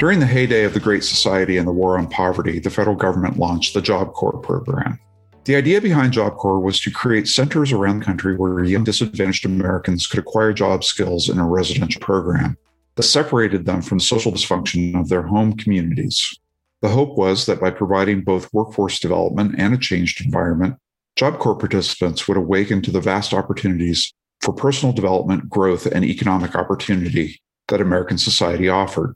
During the heyday of the Great Society and the War on Poverty, the federal government launched the Job Corps program. The idea behind Job Corps was to create centers around the country where young disadvantaged Americans could acquire job skills in a residential program that separated them from the social dysfunction of their home communities. The hope was that by providing both workforce development and a changed environment, Job Corps participants would awaken to the vast opportunities for personal development, growth, and economic opportunity that American society offered.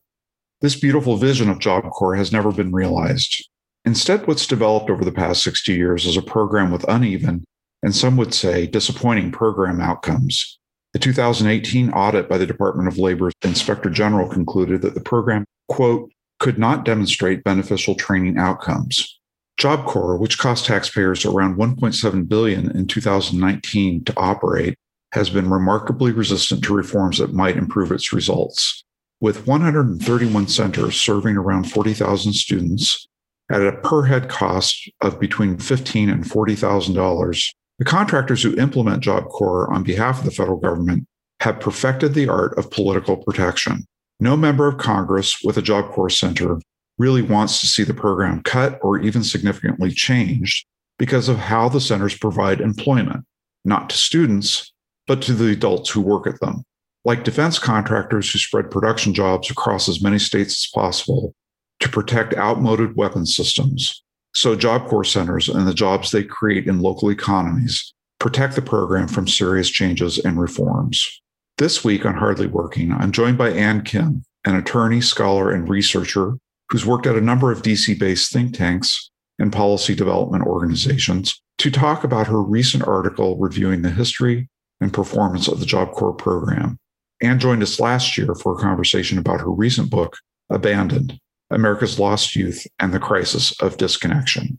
This beautiful vision of Job Corps has never been realized. Instead, what's developed over the past 60 years is a program with uneven, and some would say disappointing program outcomes. The 2018 audit by the Department of Labor's Inspector General concluded that the program, quote, could not demonstrate beneficial training outcomes. Job Corps, which cost taxpayers around 1.7 billion in 2019 to operate, has been remarkably resistant to reforms that might improve its results. With 131 centers serving around 40,000 students at a per head cost of between $15 and $40,000, the contractors who implement Job Corps on behalf of the federal government have perfected the art of political protection. No member of Congress with a Job Corps center really wants to see the program cut or even significantly changed because of how the centers provide employment, not to students, but to the adults who work at them. Like defense contractors who spread production jobs across as many states as possible to protect outmoded weapon systems. So, Job Corps centers and the jobs they create in local economies protect the program from serious changes and reforms. This week on Hardly Working, I'm joined by Anne Kim, an attorney, scholar, and researcher who's worked at a number of DC based think tanks and policy development organizations, to talk about her recent article reviewing the history and performance of the Job Corps program. Anne joined us last year for a conversation about her recent book, Abandoned America's Lost Youth and the Crisis of Disconnection.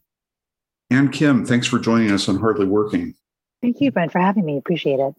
Anne Kim, thanks for joining us on Hardly Working. Thank you, Brent, for having me. Appreciate it.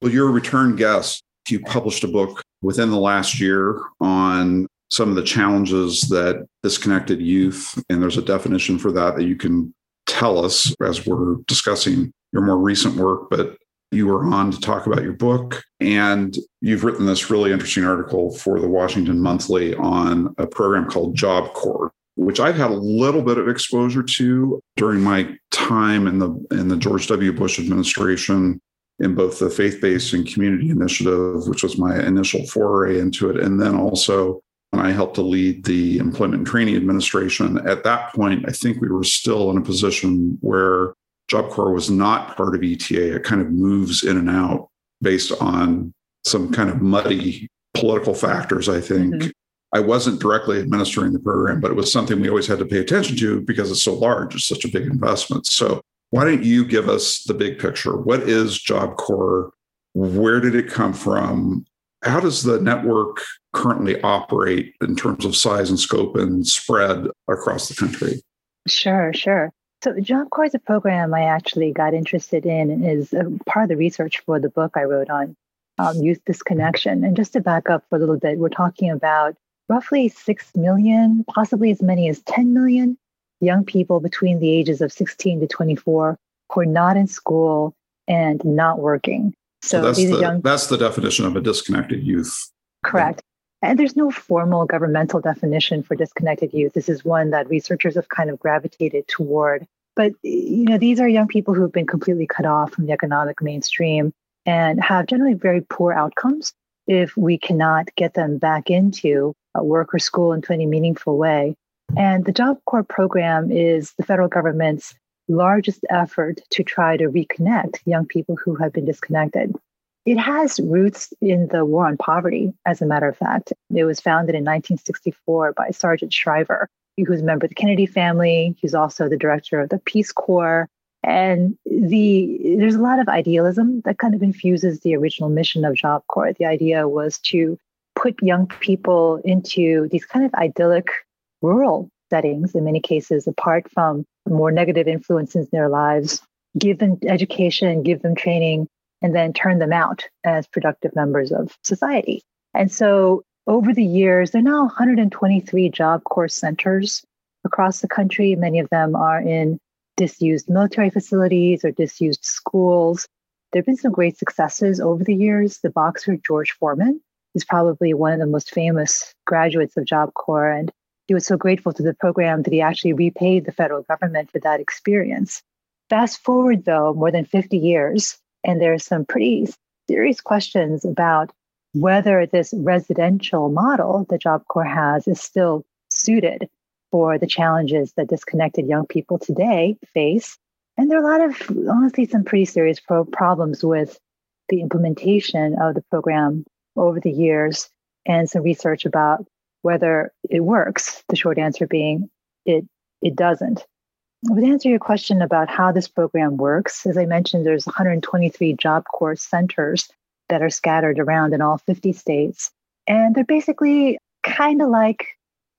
Well, you're a return guest. You published a book within the last year on some of the challenges that disconnected youth, and there's a definition for that that you can tell us as we're discussing your more recent work. But you were on to talk about your book, and you've written this really interesting article for the Washington Monthly on a program called Job Corps, which I've had a little bit of exposure to during my time in the in the George W. Bush administration in both the faith-based and community initiative, which was my initial foray into it, and then also when I helped to lead the Employment and Training Administration. At that point, I think we were still in a position where Job Corps was not part of ETA. It kind of moves in and out based on some kind of muddy political factors, I think. Mm-hmm. I wasn't directly administering the program, but it was something we always had to pay attention to because it's so large, it's such a big investment. So, why don't you give us the big picture? What is Job Corps? Where did it come from? How does the network currently operate in terms of size and scope and spread across the country? Sure, sure. So, Job Corps is a program I actually got interested in and is part of the research for the book I wrote on um, youth disconnection. And just to back up for a little bit, we're talking about roughly 6 million, possibly as many as 10 million young people between the ages of 16 to 24 who are not in school and not working. So, so that's, the, young, that's the definition of a disconnected youth. Correct. And there's no formal governmental definition for disconnected youth. This is one that researchers have kind of gravitated toward. But you know, these are young people who have been completely cut off from the economic mainstream and have generally very poor outcomes if we cannot get them back into uh, work or school in any meaningful way. And the Job Corps program is the federal government's largest effort to try to reconnect young people who have been disconnected. It has roots in the war on poverty, as a matter of fact. It was founded in 1964 by Sargent Shriver, who's a member of the Kennedy family. He's also the director of the Peace Corps. And the there's a lot of idealism that kind of infuses the original mission of Job Corps. The idea was to put young people into these kind of idyllic rural settings, in many cases, apart from more negative influences in their lives, give them education, give them training, and then turn them out as productive members of society. And so over the years, there are now 123 Job Corps centers across the country. Many of them are in disused military facilities or disused schools. There have been some great successes over the years. The boxer George Foreman is probably one of the most famous graduates of Job Corps. And he was so grateful to the program that he actually repaid the federal government for that experience. Fast forward, though, more than 50 years, and there's some pretty serious questions about whether this residential model that Job Corps has is still suited for the challenges that disconnected young people today face. And there are a lot of, honestly, some pretty serious pro- problems with the implementation of the program over the years and some research about whether it works. The short answer being it it doesn't. To answer your question about how this program works, as I mentioned, there's 123 Job Corps centers that are scattered around in all 50 states. And they're basically kind of like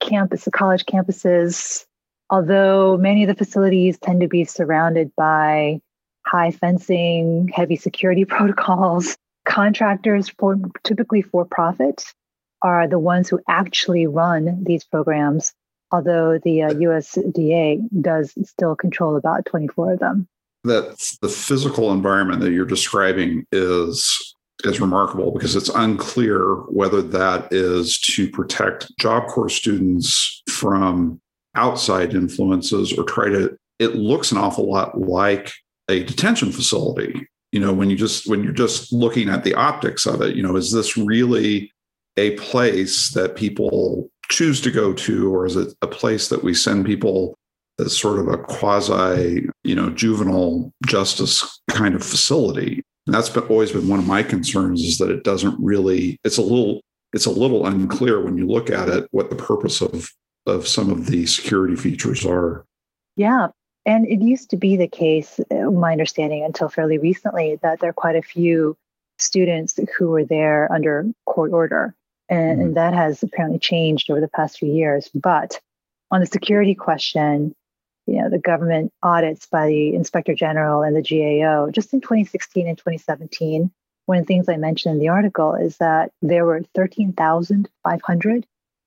campus, college campuses, although many of the facilities tend to be surrounded by high fencing, heavy security protocols. Contractors, for, typically for profit, are the ones who actually run these programs, although the uh, USDA does still control about 24 of them. That the physical environment that you're describing is is remarkable because it's unclear whether that is to protect Job Corps students from outside influences or try to it looks an awful lot like a detention facility you know when you just when you're just looking at the optics of it you know is this really a place that people choose to go to or is it a place that we send people as sort of a quasi you know juvenile justice kind of facility and that's been, always been one of my concerns is that it doesn't really it's a little it's a little unclear when you look at it what the purpose of of some of the security features are yeah and it used to be the case, uh, my understanding until fairly recently, that there are quite a few students who were there under court order. And, mm-hmm. and that has apparently changed over the past few years. But on the security question, you know, the government audits by the inspector general and the GAO just in 2016 and 2017, one of the things I mentioned in the article is that there were 13,500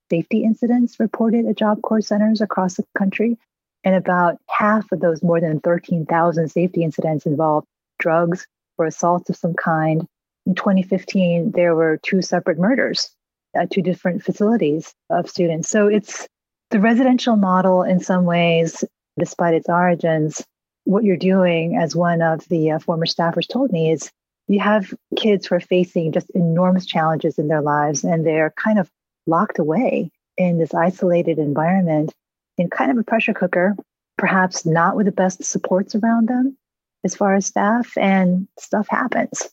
safety incidents reported at Job Corps centers across the country. And about half of those more than 13,000 safety incidents involved drugs or assaults of some kind. In 2015, there were two separate murders at two different facilities of students. So it's the residential model in some ways, despite its origins. What you're doing, as one of the uh, former staffers told me, is you have kids who are facing just enormous challenges in their lives and they're kind of locked away in this isolated environment in kind of a pressure cooker, perhaps not with the best supports around them as far as staff, and stuff happens.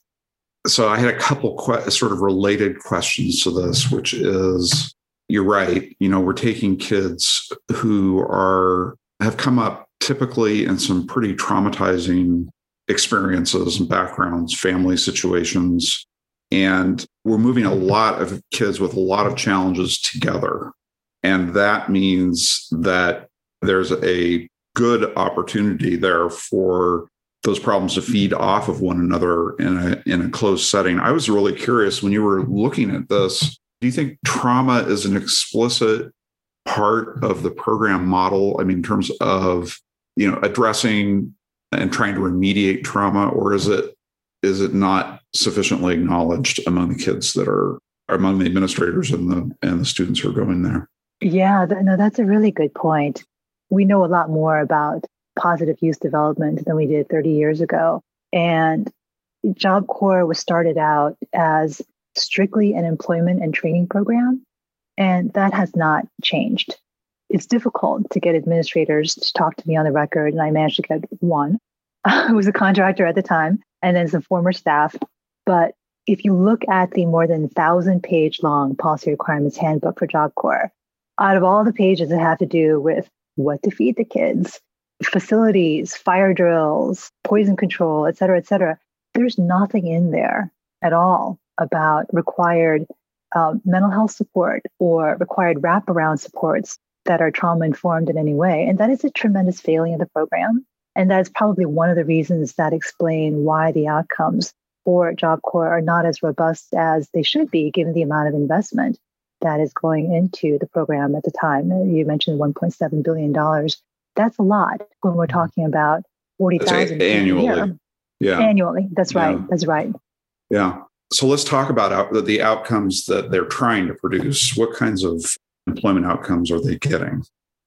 So I had a couple que- sort of related questions to this, which is you're right. You know, we're taking kids who are have come up typically in some pretty traumatizing experiences and backgrounds, family situations. And we're moving a lot of kids with a lot of challenges together. And that means that there's a good opportunity there for those problems to feed off of one another in a in a closed setting. I was really curious when you were looking at this. Do you think trauma is an explicit part of the program model? I mean, in terms of you know addressing and trying to remediate trauma, or is it is it not sufficiently acknowledged among the kids that are among the administrators and the and the students who are going there? Yeah, no, that's a really good point. We know a lot more about positive youth development than we did 30 years ago. And Job Corps was started out as strictly an employment and training program, and that has not changed. It's difficult to get administrators to talk to me on the record, and I managed to get one who was a contractor at the time, and then some former staff. But if you look at the more than thousand page long policy requirements handbook for Job Corps, out of all the pages that have to do with what to feed the kids, facilities, fire drills, poison control, et cetera, et cetera, there's nothing in there at all about required um, mental health support or required wraparound supports that are trauma informed in any way. And that is a tremendous failing of the program. And that's probably one of the reasons that explain why the outcomes for Job Corps are not as robust as they should be, given the amount of investment that is going into the program at the time. You mentioned $1.7 billion. That's a lot when we're talking about 40,000 annually. Yeah. Annually. That's right. Yeah. That's right. Yeah. So let's talk about out, the outcomes that they're trying to produce. What kinds of employment outcomes are they getting?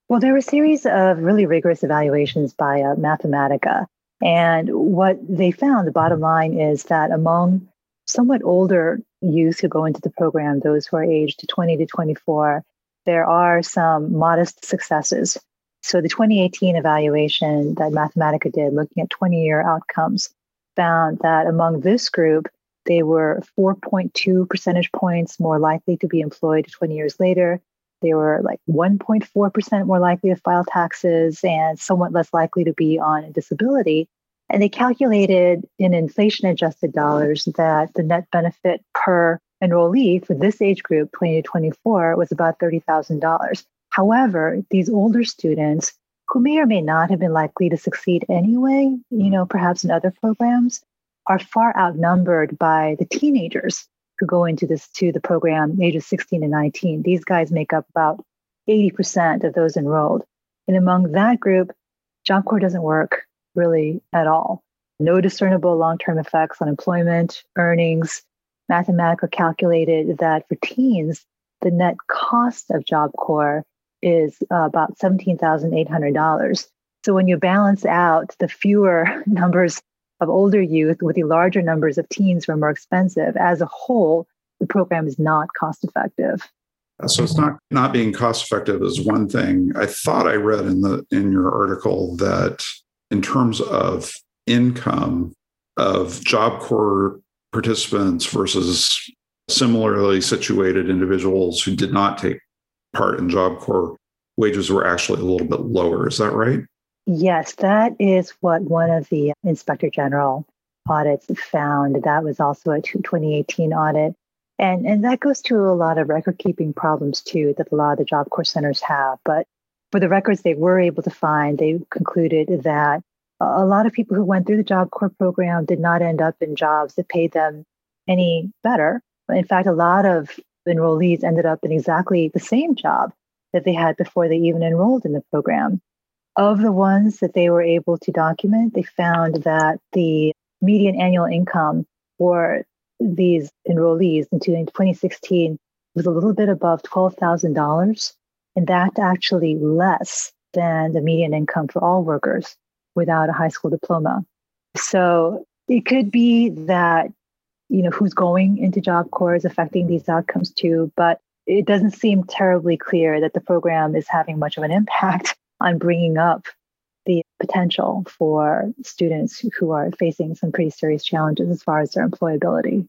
Well, there were a series of really rigorous evaluations by uh, Mathematica. And what they found, the bottom line is that among somewhat older youth who go into the program, those who are aged 20 to 24, there are some modest successes. So the 2018 evaluation that Mathematica did, looking at 20 year outcomes, found that among this group, they were 4.2 percentage points more likely to be employed 20 years later. They were like 1.4% more likely to file taxes and somewhat less likely to be on disability. And they calculated in inflation adjusted dollars that the net benefit per enrollee for this age group, 20 to 24, was about $30,000. However, these older students who may or may not have been likely to succeed anyway, you know, perhaps in other programs, are far outnumbered by the teenagers who go into this to the program ages 16 and 19. These guys make up about 80% of those enrolled. And among that group, Job Corps doesn't work really at all. No discernible long-term effects on employment, earnings. Mathematica calculated that for teens, the net cost of Job Corps is uh, about $17,800. So when you balance out the fewer numbers of older youth with the larger numbers of teens who are more expensive, as a whole, the program is not cost effective. So it's not not being cost effective is one thing. I thought I read in the in your article that in terms of income of Job Corps participants versus similarly situated individuals who did not take part in Job Corps, wages were actually a little bit lower. Is that right? Yes, that is what one of the inspector general audits found. That was also a 2018 audit. And, and that goes to a lot of record keeping problems too that a lot of the Job Corps centers have. But for the records they were able to find, they concluded that a lot of people who went through the Job Corps program did not end up in jobs that paid them any better. In fact, a lot of enrollees ended up in exactly the same job that they had before they even enrolled in the program. Of the ones that they were able to document, they found that the median annual income for these enrollees in 2016 was a little bit above $12,000. And that's actually less than the median income for all workers without a high school diploma. So it could be that, you know, who's going into Job Corps is affecting these outcomes too, but it doesn't seem terribly clear that the program is having much of an impact on bringing up the potential for students who are facing some pretty serious challenges as far as their employability.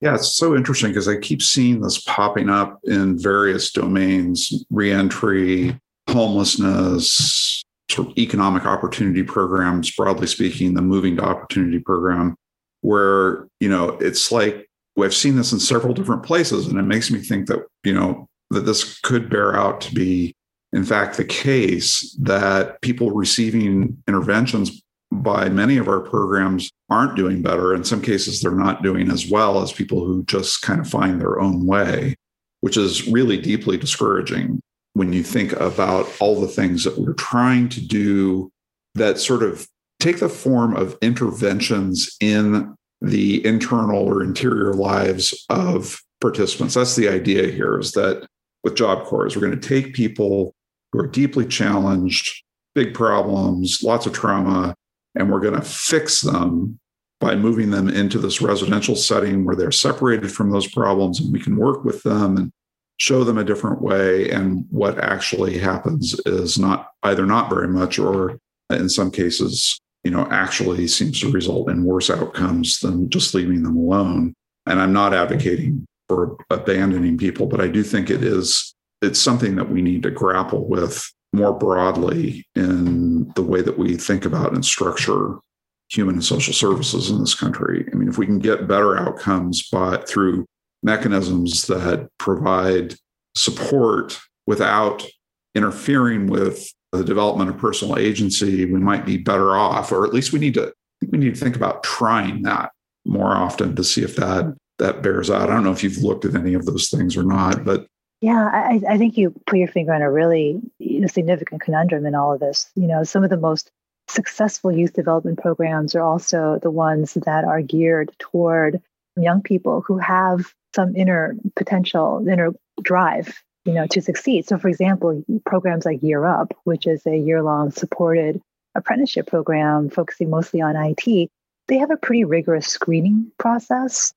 Yeah, it's so interesting because I keep seeing this popping up in various domains reentry, homelessness, sort of economic opportunity programs, broadly speaking, the moving to opportunity program, where, you know, it's like I've seen this in several different places. And it makes me think that, you know, that this could bear out to be in fact the case that people receiving interventions by many of our programs aren't doing better. In some cases, they're not doing as well as people who just kind of find their own way, which is really deeply discouraging when you think about all the things that we're trying to do that sort of take the form of interventions in the internal or interior lives of participants. That's the idea here is that with Job Corps, we're going to take people who are deeply challenged, big problems, lots of trauma, and we're going to fix them by moving them into this residential setting where they're separated from those problems and we can work with them and show them a different way. And what actually happens is not either not very much or in some cases, you know, actually seems to result in worse outcomes than just leaving them alone. And I'm not advocating for abandoning people, but I do think it is it's something that we need to grapple with more broadly in the way that we think about and structure human and social services in this country. I mean, if we can get better outcomes by through mechanisms that provide support without interfering with the development of personal agency, we might be better off, or at least we need to we need to think about trying that more often to see if that that bears out. I don't know if you've looked at any of those things or not, but yeah, I, I think you put your finger on a really significant conundrum in all of this. You know, some of the most successful youth development programs are also the ones that are geared toward young people who have some inner potential, inner drive, you know, to succeed. So for example, programs like Year Up, which is a year-long supported apprenticeship program focusing mostly on IT, they have a pretty rigorous screening process.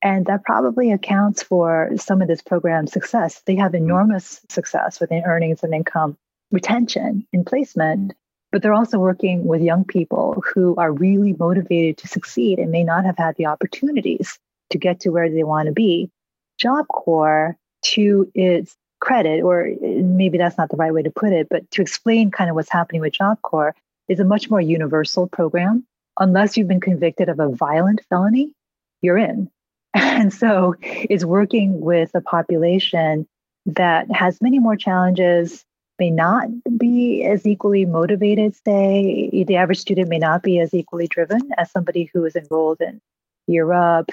And that probably accounts for some of this program's success. They have mm-hmm. enormous success within earnings and income retention and placement, but they're also working with young people who are really motivated to succeed and may not have had the opportunities to get to where they want to be. Job Corps, to its credit, or eh, maybe that's not the right way to put it, but to explain kind of what's happening with Job Corps, is a much more universal program. Unless you've been convicted of a violent felony, you're in. And so it's working with a population that has many more challenges, may not be as equally motivated, say, the average student may not be as equally driven as somebody who is enrolled in Up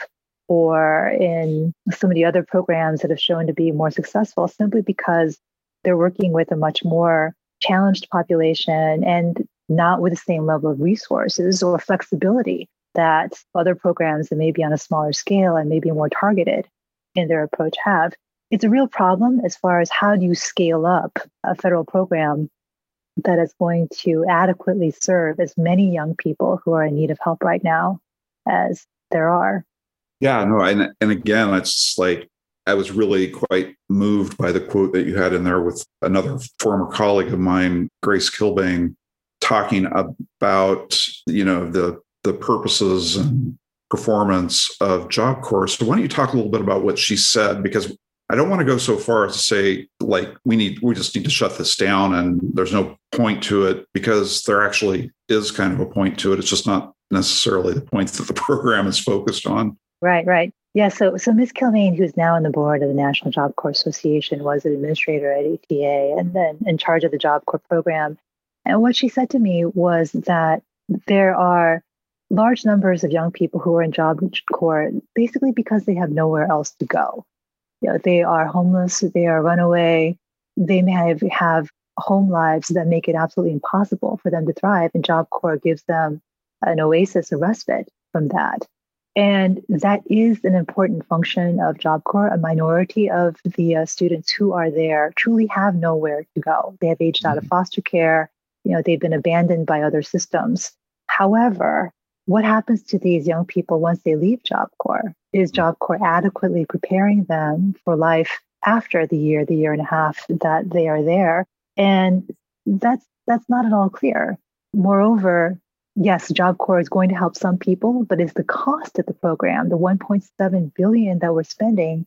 or in some of the other programs that have shown to be more successful simply because they're working with a much more challenged population and not with the same level of resources or flexibility that other programs that may be on a smaller scale and maybe more targeted in their approach have. It's a real problem as far as how do you scale up a federal program that is going to adequately serve as many young people who are in need of help right now as there are. Yeah, no, and and again, it's like I was really quite moved by the quote that you had in there with another former colleague of mine, Grace Kilbane, talking about you know the the purposes and performance of Job Corps. So why don't you talk a little bit about what she said? Because I don't want to go so far as to say like we need we just need to shut this down and there's no point to it because there actually is kind of a point to it. It's just not necessarily the point that the program is focused on. Right, right. Yeah, so so Ms. Kilbane, who's now on the board of the National Job Corps Association, was an administrator at ETA and then in charge of the Job Corps program. And what she said to me was that there are large numbers of young people who are in Job Corps basically because they have nowhere else to go. You know, they are homeless, they are runaway, they may have, have home lives that make it absolutely impossible for them to thrive. And Job Corps gives them an oasis, a respite from that. And that is an important function of Job Corps. A minority of the uh, students who are there truly have nowhere to go. They have aged out of mm-hmm. foster care you know they've been abandoned by other systems however what happens to these young people once they leave job corps is job corps adequately preparing them for life after the year the year and a half that they are there and that's that's not at all clear moreover yes job corps is going to help some people but is the cost of the program the 1.7 billion that we're spending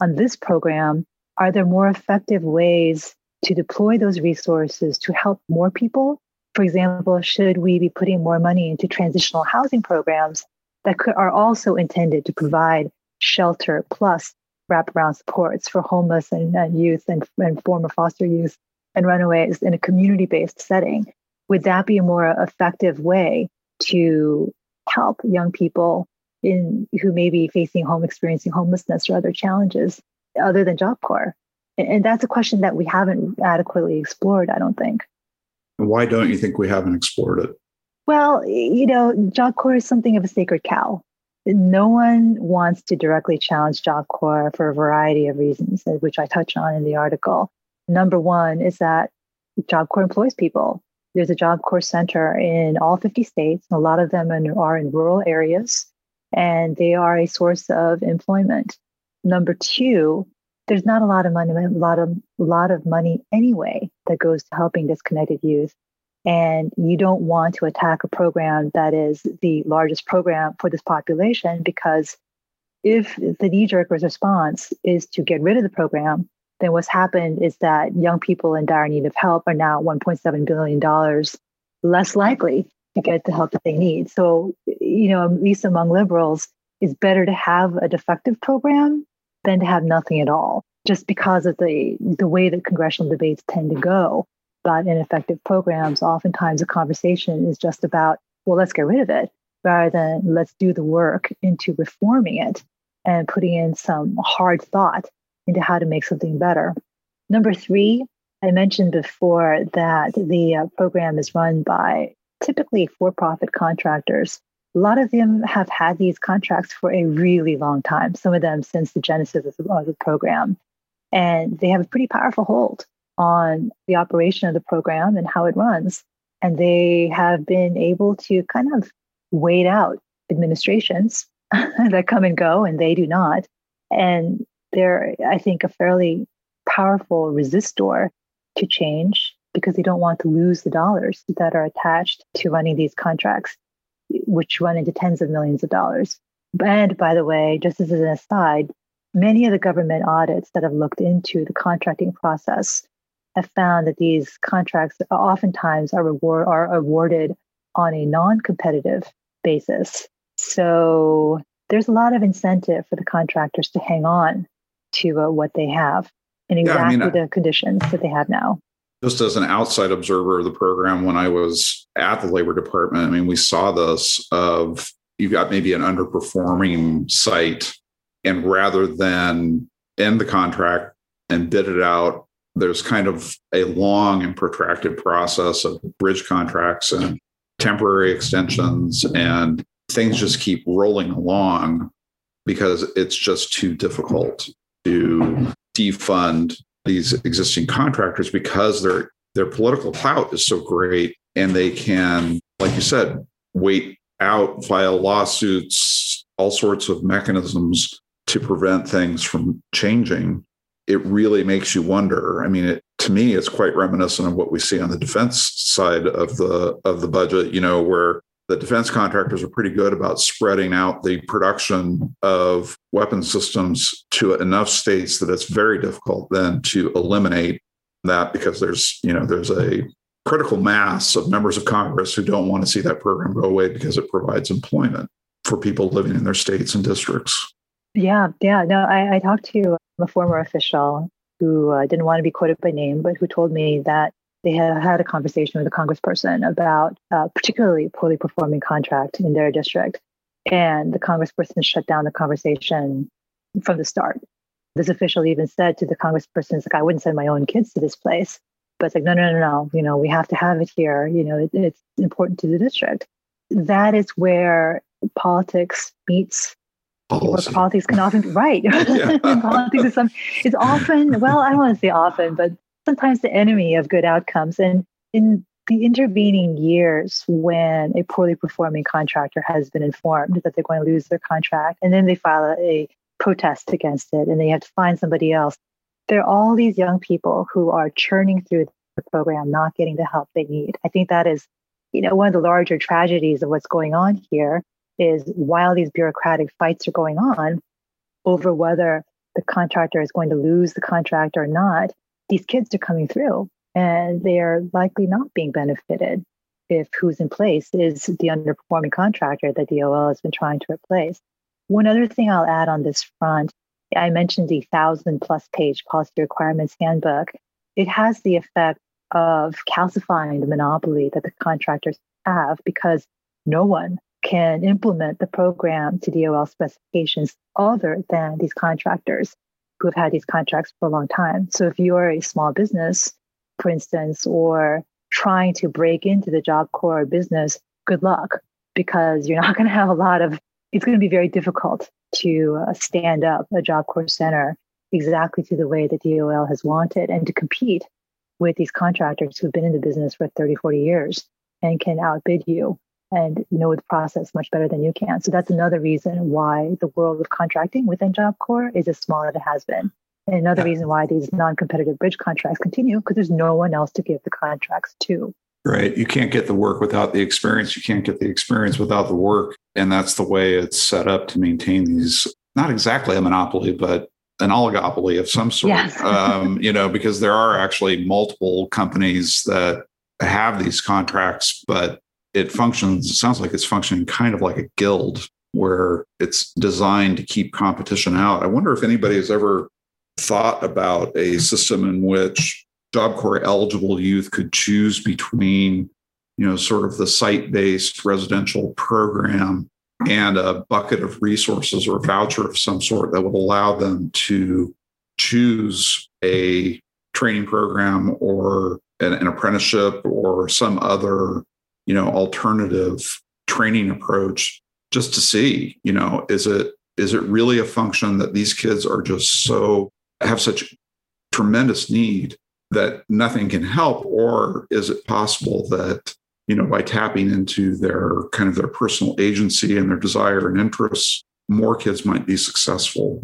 on this program are there more effective ways to deploy those resources to help more people? For example, should we be putting more money into transitional housing programs that could, are also intended to provide shelter plus wraparound supports for homeless and, and youth and, and former foster youth and runaways in a community based setting? Would that be a more effective way to help young people in who may be facing home experiencing homelessness or other challenges other than Job Corps? And that's a question that we haven't adequately explored, I don't think. Why don't you think we haven't explored it? Well, you know, Job Corps is something of a sacred cow. No one wants to directly challenge Job Corps for a variety of reasons, uh, which I touch on in the article. Number one is that Job Corps employs people. There's a Job Corps center in all 50 states. A lot of them are in rural areas, and they are a source of employment. Number two, there's not a lot of money, a lot of lot of money anyway that goes to helping disconnected youth. And you don't want to attack a program that is the largest program for this population because if the knee-jerk response is to get rid of the program, then what's happened is that young people in dire need of help are now $1.7 billion less likely to get the help that they need. So, you know, at least among liberals, it's better to have a defective program than to have nothing at all, just because of the the way that congressional debates tend to go about ineffective programs. Oftentimes, the conversation is just about, well, let's get rid of it, rather than let's do the work into reforming it and putting in some hard thought into how to make something better. Number three, I mentioned before that the uh, program is run by typically for profit contractors a lot of them have had these contracts for a really long time, some of them since the genesis of the, of the program. And they have a pretty powerful hold on the operation of the program and how it runs. And they have been able to kind of wait out administrations that come and go, and they do not. And they're, I think, a fairly powerful resistor to change because they don't want to lose the dollars that are attached to running these contracts, which run into tens of millions of dollars. And by the way, just as an aside, many of the government audits that have looked into the contracting process have found that these contracts oftentimes are, reward, are awarded on a non-competitive basis. So there's a lot of incentive for the contractors to hang on to uh, what they have and exactly yeah, I mean, the conditions that they have now. Just as an outside observer of the program, when I was at the labor department, I mean, we saw this of you've got maybe an underperforming site, and rather than end the contract and bid it out, there's kind of a long and protracted process of bridge contracts and temporary extensions, and things just keep rolling along because it's just too difficult to defund these existing contractors because their their political clout is so great and they can like you said wait out file lawsuits all sorts of mechanisms to prevent things from changing. It really makes you wonder. I mean it, to me it's quite reminiscent of what we see on the defense side of the of the budget you know where the defense contractors are pretty good about spreading out the production of weapon systems to enough states that it's very difficult then to eliminate that because there's you know there's a critical mass of members of congress who don't want to see that program go away because it provides employment for people living in their states and districts. Yeah yeah no i, I talked to a former official who uh, didn't want to be quoted by name but who told me that they had had a conversation with a congressperson about a particularly poorly performing contract in their district. And the congressperson shut down the conversation from the start. This official even said to the congressperson, like, I wouldn't send my own kids to this place. But it's like, no, no, no, no. You know, we have to have it here. You know, it, it's important to the district. That is where politics meets Policy. politics can often right. politics is some it's often well, I don't want to say often, but sometimes the enemy of good outcomes. And in the intervening years, when a poorly performing contractor has been informed that they're going to lose their contract, and then they file a, protest against it and they have to find somebody else, there are all these young people who are churning through the program, not getting the help they need. I think that is, you know, one of the larger tragedies of what's going on here is while these bureaucratic fights are going on over whether the contractor is going to lose the contract or not, these kids are coming through and they are likely not being benefited if who's in place is the underperforming contractor that DOL has been trying to replace. One other thing I'll add on this front, I mentioned the thousand plus page policy requirements handbook. It has the effect of calcifying the monopoly that the contractors have because no one can implement the program to DOL specifications other than these contractors who have had these contracts for a long time. So if you're a small business, for instance, or trying to break into the Job Corps business, good luck because you're not going to have a lot of, it's going to be very difficult to uh, stand up a Job Corps center exactly to the way that DOL has wanted and to compete with these contractors who've been in the business for 30, 40 years and can outbid you and know the process much better than you can. So that's another reason why the world of contracting within Job Corps is as small as it has been. And another yeah. reason why these non-competitive bridge contracts continue because there's no one else to give the contracts to. Right. You can't get the work without the experience. You can't get the experience without the work. And that's the way it's set up to maintain these, not exactly a monopoly, but an oligopoly of some sort. Yes. um, you know, because there are actually multiple companies that have these contracts, but it functions, it sounds like it's functioning kind of like a guild where it's designed to keep competition out. I wonder if anybody has ever thought about a system in which Job Corps eligible youth could choose between, you know, sort of the site based residential program and a bucket of resources or a voucher of some sort that would allow them to choose a training program or an, an apprenticeship or some other you know alternative training approach just to see, you know, is it is it really a function that these kids are just so have such tremendous need that nothing can help? Or is it possible that you know by tapping into their kind of their personal agency and their desire and interests more kids might be successful?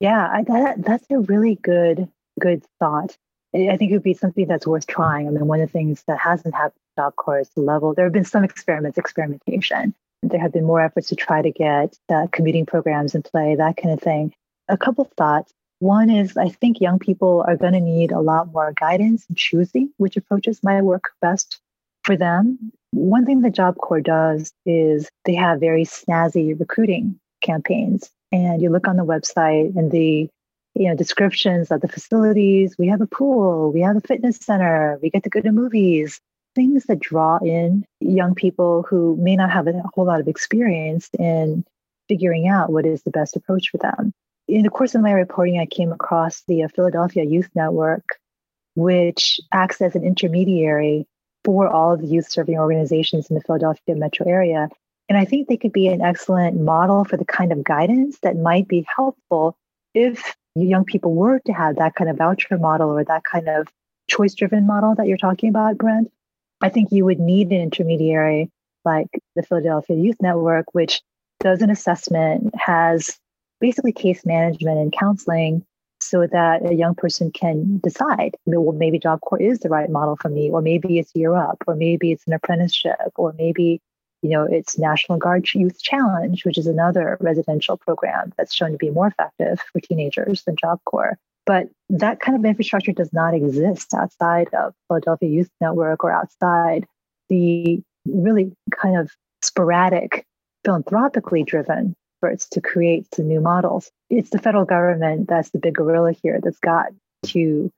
Yeah I, that, that's a really good good thought i think it would be something that's worth trying i mean one of the things that hasn't happened at job corps level there have been some experiments experimentation there have been more efforts to try to get uh, commuting programs in play that kind of thing a couple thoughts one is I think young people are going to need a lot more guidance in choosing which approaches might work best for them. One thing that Job Corps does is they have very snazzy recruiting campaigns. And you look on the website and the you know descriptions of the facilities. We have a pool, we have a fitness center, we get to go to movies, things that draw in young people who may not have a whole lot of experience in figuring out what is the best approach for them in the course of my reporting, I came across the uh, Philadelphia Youth Network, which acts as an intermediary for all of the youth serving organizations in the Philadelphia metro area. And I think they could be an excellent model for the kind of guidance that might be helpful if young people were to have that kind of voucher model or that kind of choice driven model that you're talking about, Brent. I think you would need an intermediary like the Philadelphia Youth Network, which does an assessment, has basically case management and counseling so that a young person can decide, well, maybe Job Corps is the right model for me, or maybe it's Year Up, or maybe it's an apprenticeship, or maybe, you know, it's National Guard Youth Challenge, which is another residential program that's shown to be more effective for teenagers than Job Corps. But that kind of infrastructure does not exist outside of Philadelphia Youth Network or outside the really kind of sporadic, philanthropically driven efforts to create some new models. It's the federal government that's the big gorilla here that's got to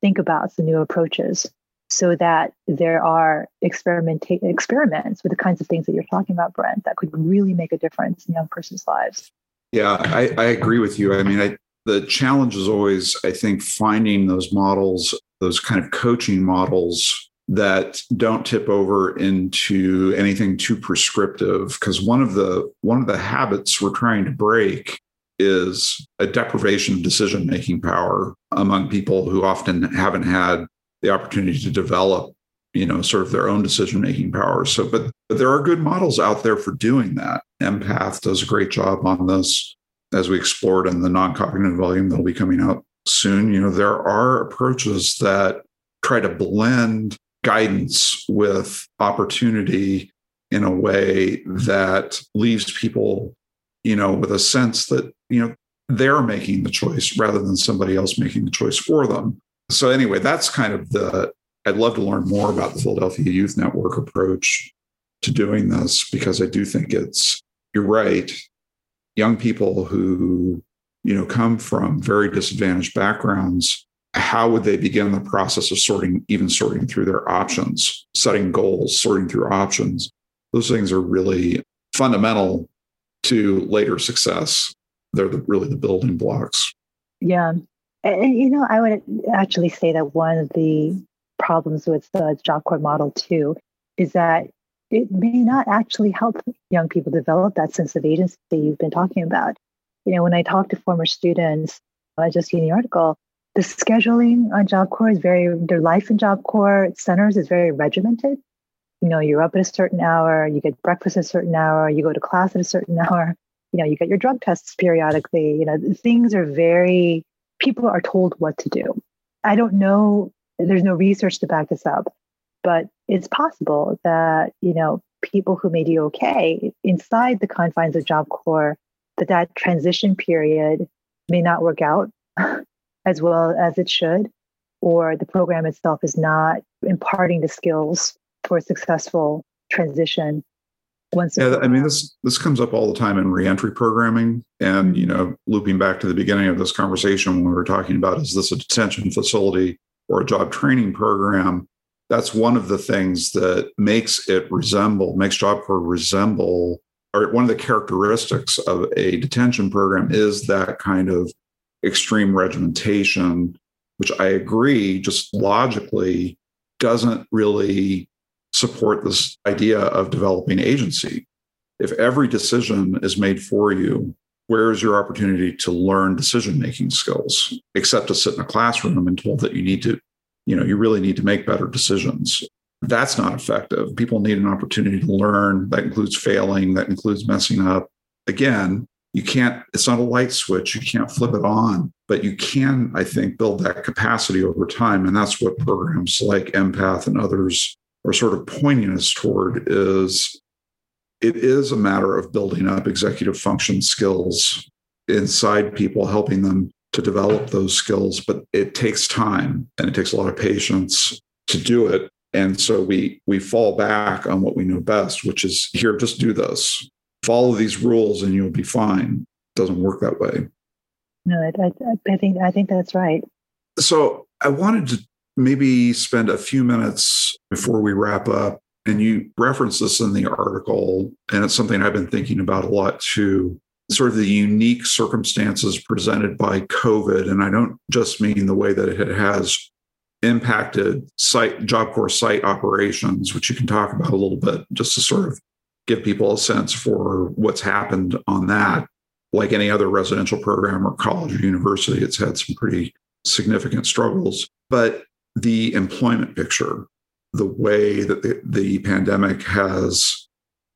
think about some new approaches so that there are experimenta- experiments with the kinds of things that you're talking about, Brent, that could really make a difference in young person's lives. Yeah, I, I agree with you. I mean, I, the challenge is always, I think, finding those models, those kind of coaching models that don't tip over into anything too prescriptive because one of the one of the habits we're trying to break is a deprivation of decision making power among people who often haven't had the opportunity to develop you know sort of their own decision making power. So but, but there are good models out there for doing that. Empath does a great job on this as we explored in the non-cognitive volume that'll be coming out soon. You know there are approaches that try to blend guidance with opportunity in a way that leaves people, you know, with a sense that, you know, they're making the choice rather than somebody else making the choice for them. So, anyway, that's kind of the, I'd love to learn more about the Philadelphia Youth Network approach to doing this because I do think it's, you're right. Young people who, you know, come from very disadvantaged backgrounds how would they begin the process of sorting, even sorting through their options, setting goals, sorting through options? Those things are really fundamental to later success. They're the, really the building blocks. Yeah. And, you know, I would actually say that one of the problems with the Job Corps model, too, is that it may not actually help young people develop that sense of agency you've been talking about. You know, when I talk to former students, I just seen the article, the scheduling on Job Corps is very, their life in Job Corps centers is very regimented. You know, you're up at a certain hour, you get breakfast at a certain hour, you go to class at a certain hour, you know, you get your drug tests periodically. You know, things are very, people are told what to do. I don't know, there's no research to back this up, but it's possible that, you know, people who may do okay inside the confines of Job Corps, that that transition period may not work out as well as it should, or the program itself is not imparting the skills for a successful transition. Once yeah, I mean this this comes up all the time in reentry programming, and mm-hmm. you know, looping back to the beginning of this conversation when we were talking about is this a detention facility or a job training program? That's one of the things that makes it resemble, makes Job Corps resemble, or one of the characteristics of a detention program is that kind of extreme regimentation, which I agree, just logically doesn't really support this idea of developing agency. if every decision is made for you, where is your opportunity to learn decision making skills except to sit in a classroom and told that you need to, you know, you really need to make better decisions? That's not effective. People need an opportunity to learn. That includes failing, that includes messing up. Again, you can't, it's not a light switch. You can't flip it on, but you can, I think, build that capacity over time. And that's what programs like Empath and others are sort of pointing us toward is it is a matter of building up executive function skills inside people, helping them to develop those skills. But it takes time and it takes a lot of patience to do it. And so we we fall back on what we know best, which is here, just do this. Follow these rules and you'll be fine. It doesn't work that way. No, I, I, I think I think that's right. So I wanted to maybe spend a few minutes before we wrap up and you reference this in the article, and it's something I've been thinking about a lot too sort of the unique circumstances presented by COVID. And I don't just mean the way that it has impacted site job corps site operations, which you can talk about a little bit, just to sort of give people a sense for what's happened on that. Like any other residential program or college or university, it's had some pretty significant struggles. But the employment picture the way that the, the pandemic has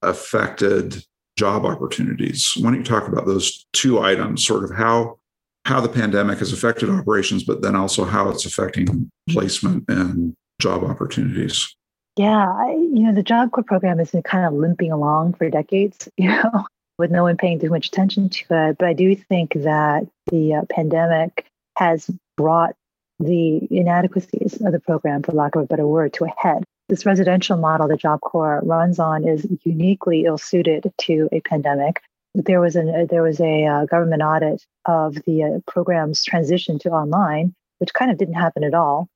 affected job opportunities. Why don't you talk about those two items, sort of how how the pandemic has affected operations, but then also how it's affecting placement and job opportunities? Yeah, you know, the Job Corps program has been kind of limping along for decades, you know, with no one paying too much attention to it. But I do think that the uh, pandemic has brought the inadequacies of the program, for lack of a better word, to a head. This residential model that Job Corps runs on is uniquely ill suited to a pandemic. There was, an, there was a uh, government audit of the uh, program's transition to online, which kind of didn't happen at all,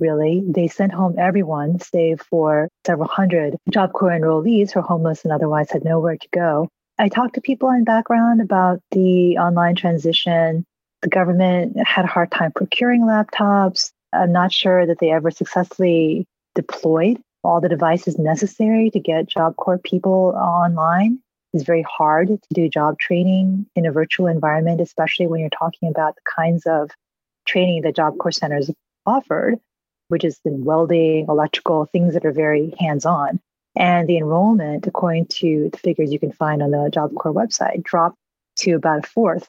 really. They sent home everyone, save for several hundred Job Corps enrollees who are homeless and otherwise had nowhere to go. I talked to people in background about the online transition the government had a hard time procuring laptops. I'm not sure that they ever successfully deployed all the devices necessary to get Job Corps people online. It's very hard to do job training in a virtual environment, especially when you're talking about the kinds of training that Job Corps centers offered, which is in welding, electrical, things that are very hands on. And the enrollment, according to the figures you can find on the Job Corps website, dropped to about a fourth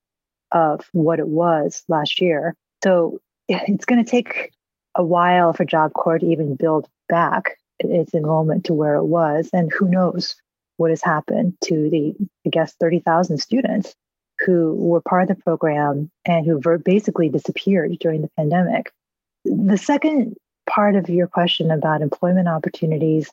of what it was last year. So it's going to take a while for Job Corps to even build back its enrollment to where it was. And who knows what has happened to the, I guess, 30,000 students who were part of the program and who basically disappeared during the pandemic. The second part of your question about employment opportunities,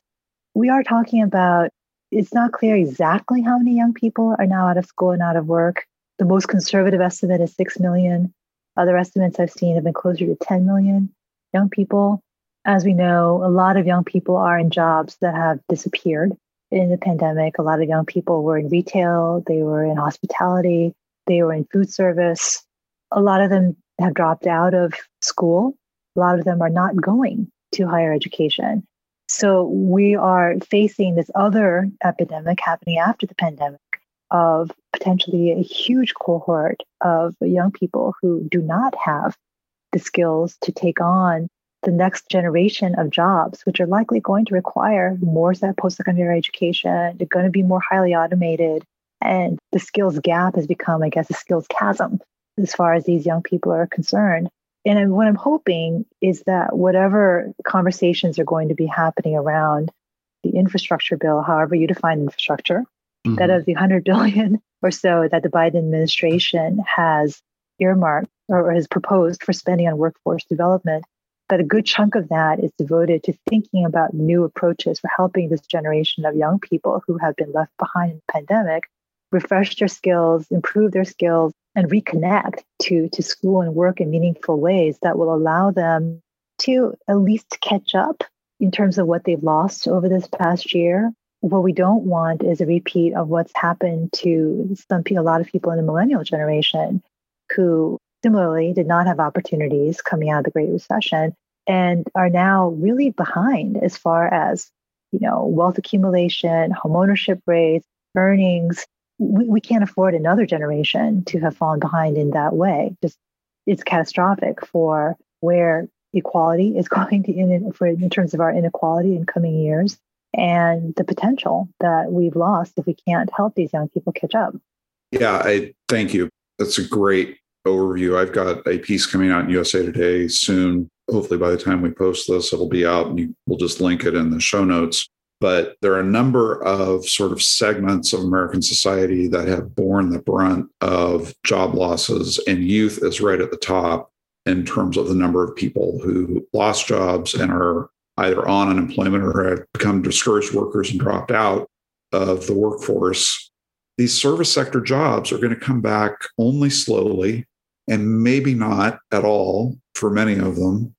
we are talking about it's not clear exactly how many young people are now out of school and out of work. The most conservative estimate is 6 million. Other estimates I've seen have been closer to 10 million young people. As we know, a lot of young people are in jobs that have disappeared in the pandemic. A lot of young people were in retail, they were in hospitality, they were in food service. A lot of them have dropped out of school. A lot of them are not going to higher education. So we are facing this other epidemic happening after the pandemic of potentially a huge cohort of young people who do not have the skills to take on the next generation of jobs, which are likely going to require more post secondary education. They're going to be more highly automated. And the skills gap has become, I guess, a skills chasm as far as these young people are concerned. And what I'm hoping is that whatever conversations are going to be happening around the infrastructure bill, however you define infrastructure, mm-hmm. that of the 100 billion or so that the Biden administration has earmarked or has proposed for spending on workforce development, that a good chunk of that is devoted to thinking about new approaches for helping this generation of young people who have been left behind in the pandemic refresh their skills, improve their skills, and reconnect to, to school and work in meaningful ways that will allow them to at least catch up in terms of what they've lost over this past year what we don't want is a repeat of what's happened to some a lot of people in the millennial generation who similarly did not have opportunities coming out of the Great Recession and are now really behind as far as you know wealth accumulation, homeownership rates, earnings, we, we can't afford another generation to have fallen behind in that way. Just it's catastrophic for where equality is going to in for in terms of our inequality in coming years and the potential that we've lost if we can't help these young people catch up. Yeah, I thank you. That's a great overview. I've got a piece coming out in USA Today soon. Hopefully, by the time we post this, it'll be out and we'll just link it in the show notes. But there are a number of sort of segments of American society that have borne the brunt of job losses, and youth is right at the top in terms of the number of people who lost jobs and are either on unemployment or have become discouraged workers and dropped out of the workforce. These service sector jobs are going to come back only slowly and maybe not at all for many of them.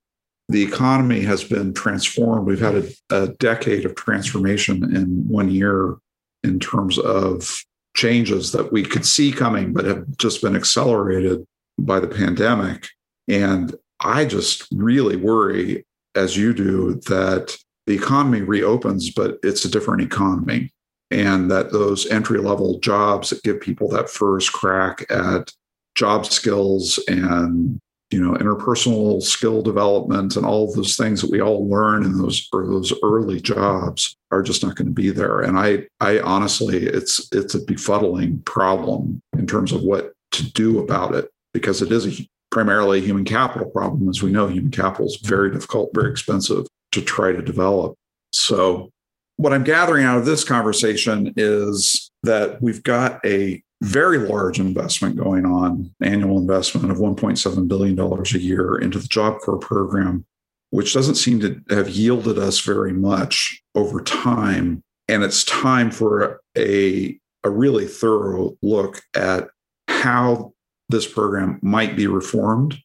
The economy has been transformed. We've had a, a decade of transformation in one year in terms of changes that we could see coming, but have just been accelerated by the pandemic. And I just really worry, as you do, that the economy reopens, but it's a different economy. And that those entry level jobs that give people that first crack at job skills and you know interpersonal skill development and all those things that we all learn in those or those early jobs are just not going to be there and i i honestly it's it's a befuddling problem in terms of what to do about it because it is a primarily human capital problem. As we know, human capital is very difficult, very expensive to try to develop. So, what I'm gathering out of this conversation is that we've got a very large investment going on, annual investment of $1.7 billion a year into the Job Corps program, which doesn't seem to have yielded us very much over time. And it's time for a, a really thorough look at how this program might be reformed,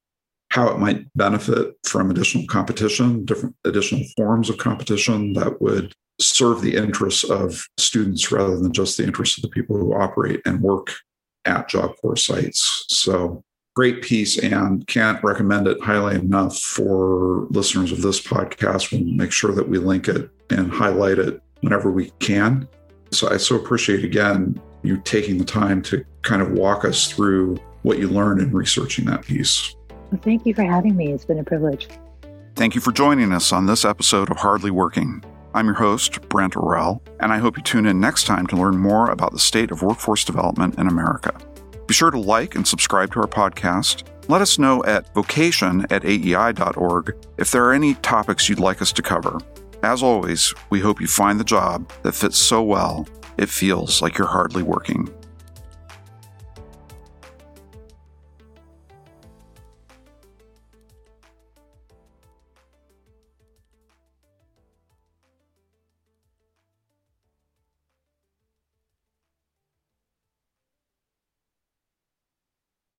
how it might benefit from additional competition, different additional forms of competition that would serve the interests of students rather than just the interests of the people who operate and work at Job Corps sites. So great piece and can't recommend it highly enough for listeners of this podcast. We'll make sure that we link it and highlight it whenever we can. So I so appreciate again you taking the time to kind of walk us through what you learned in researching that piece. Well, thank you for having me. It's been a privilege. Thank you for joining us on this episode of Hardly Working. I'm your host, Brent Orrell, and I hope you tune in next time to learn more about the state of workforce development in America. Be sure to like and subscribe to our podcast. Let us know at vocation at aei.org if there are any topics you'd like us to cover. As always, we hope you find the job that fits so well it feels like you're hardly working.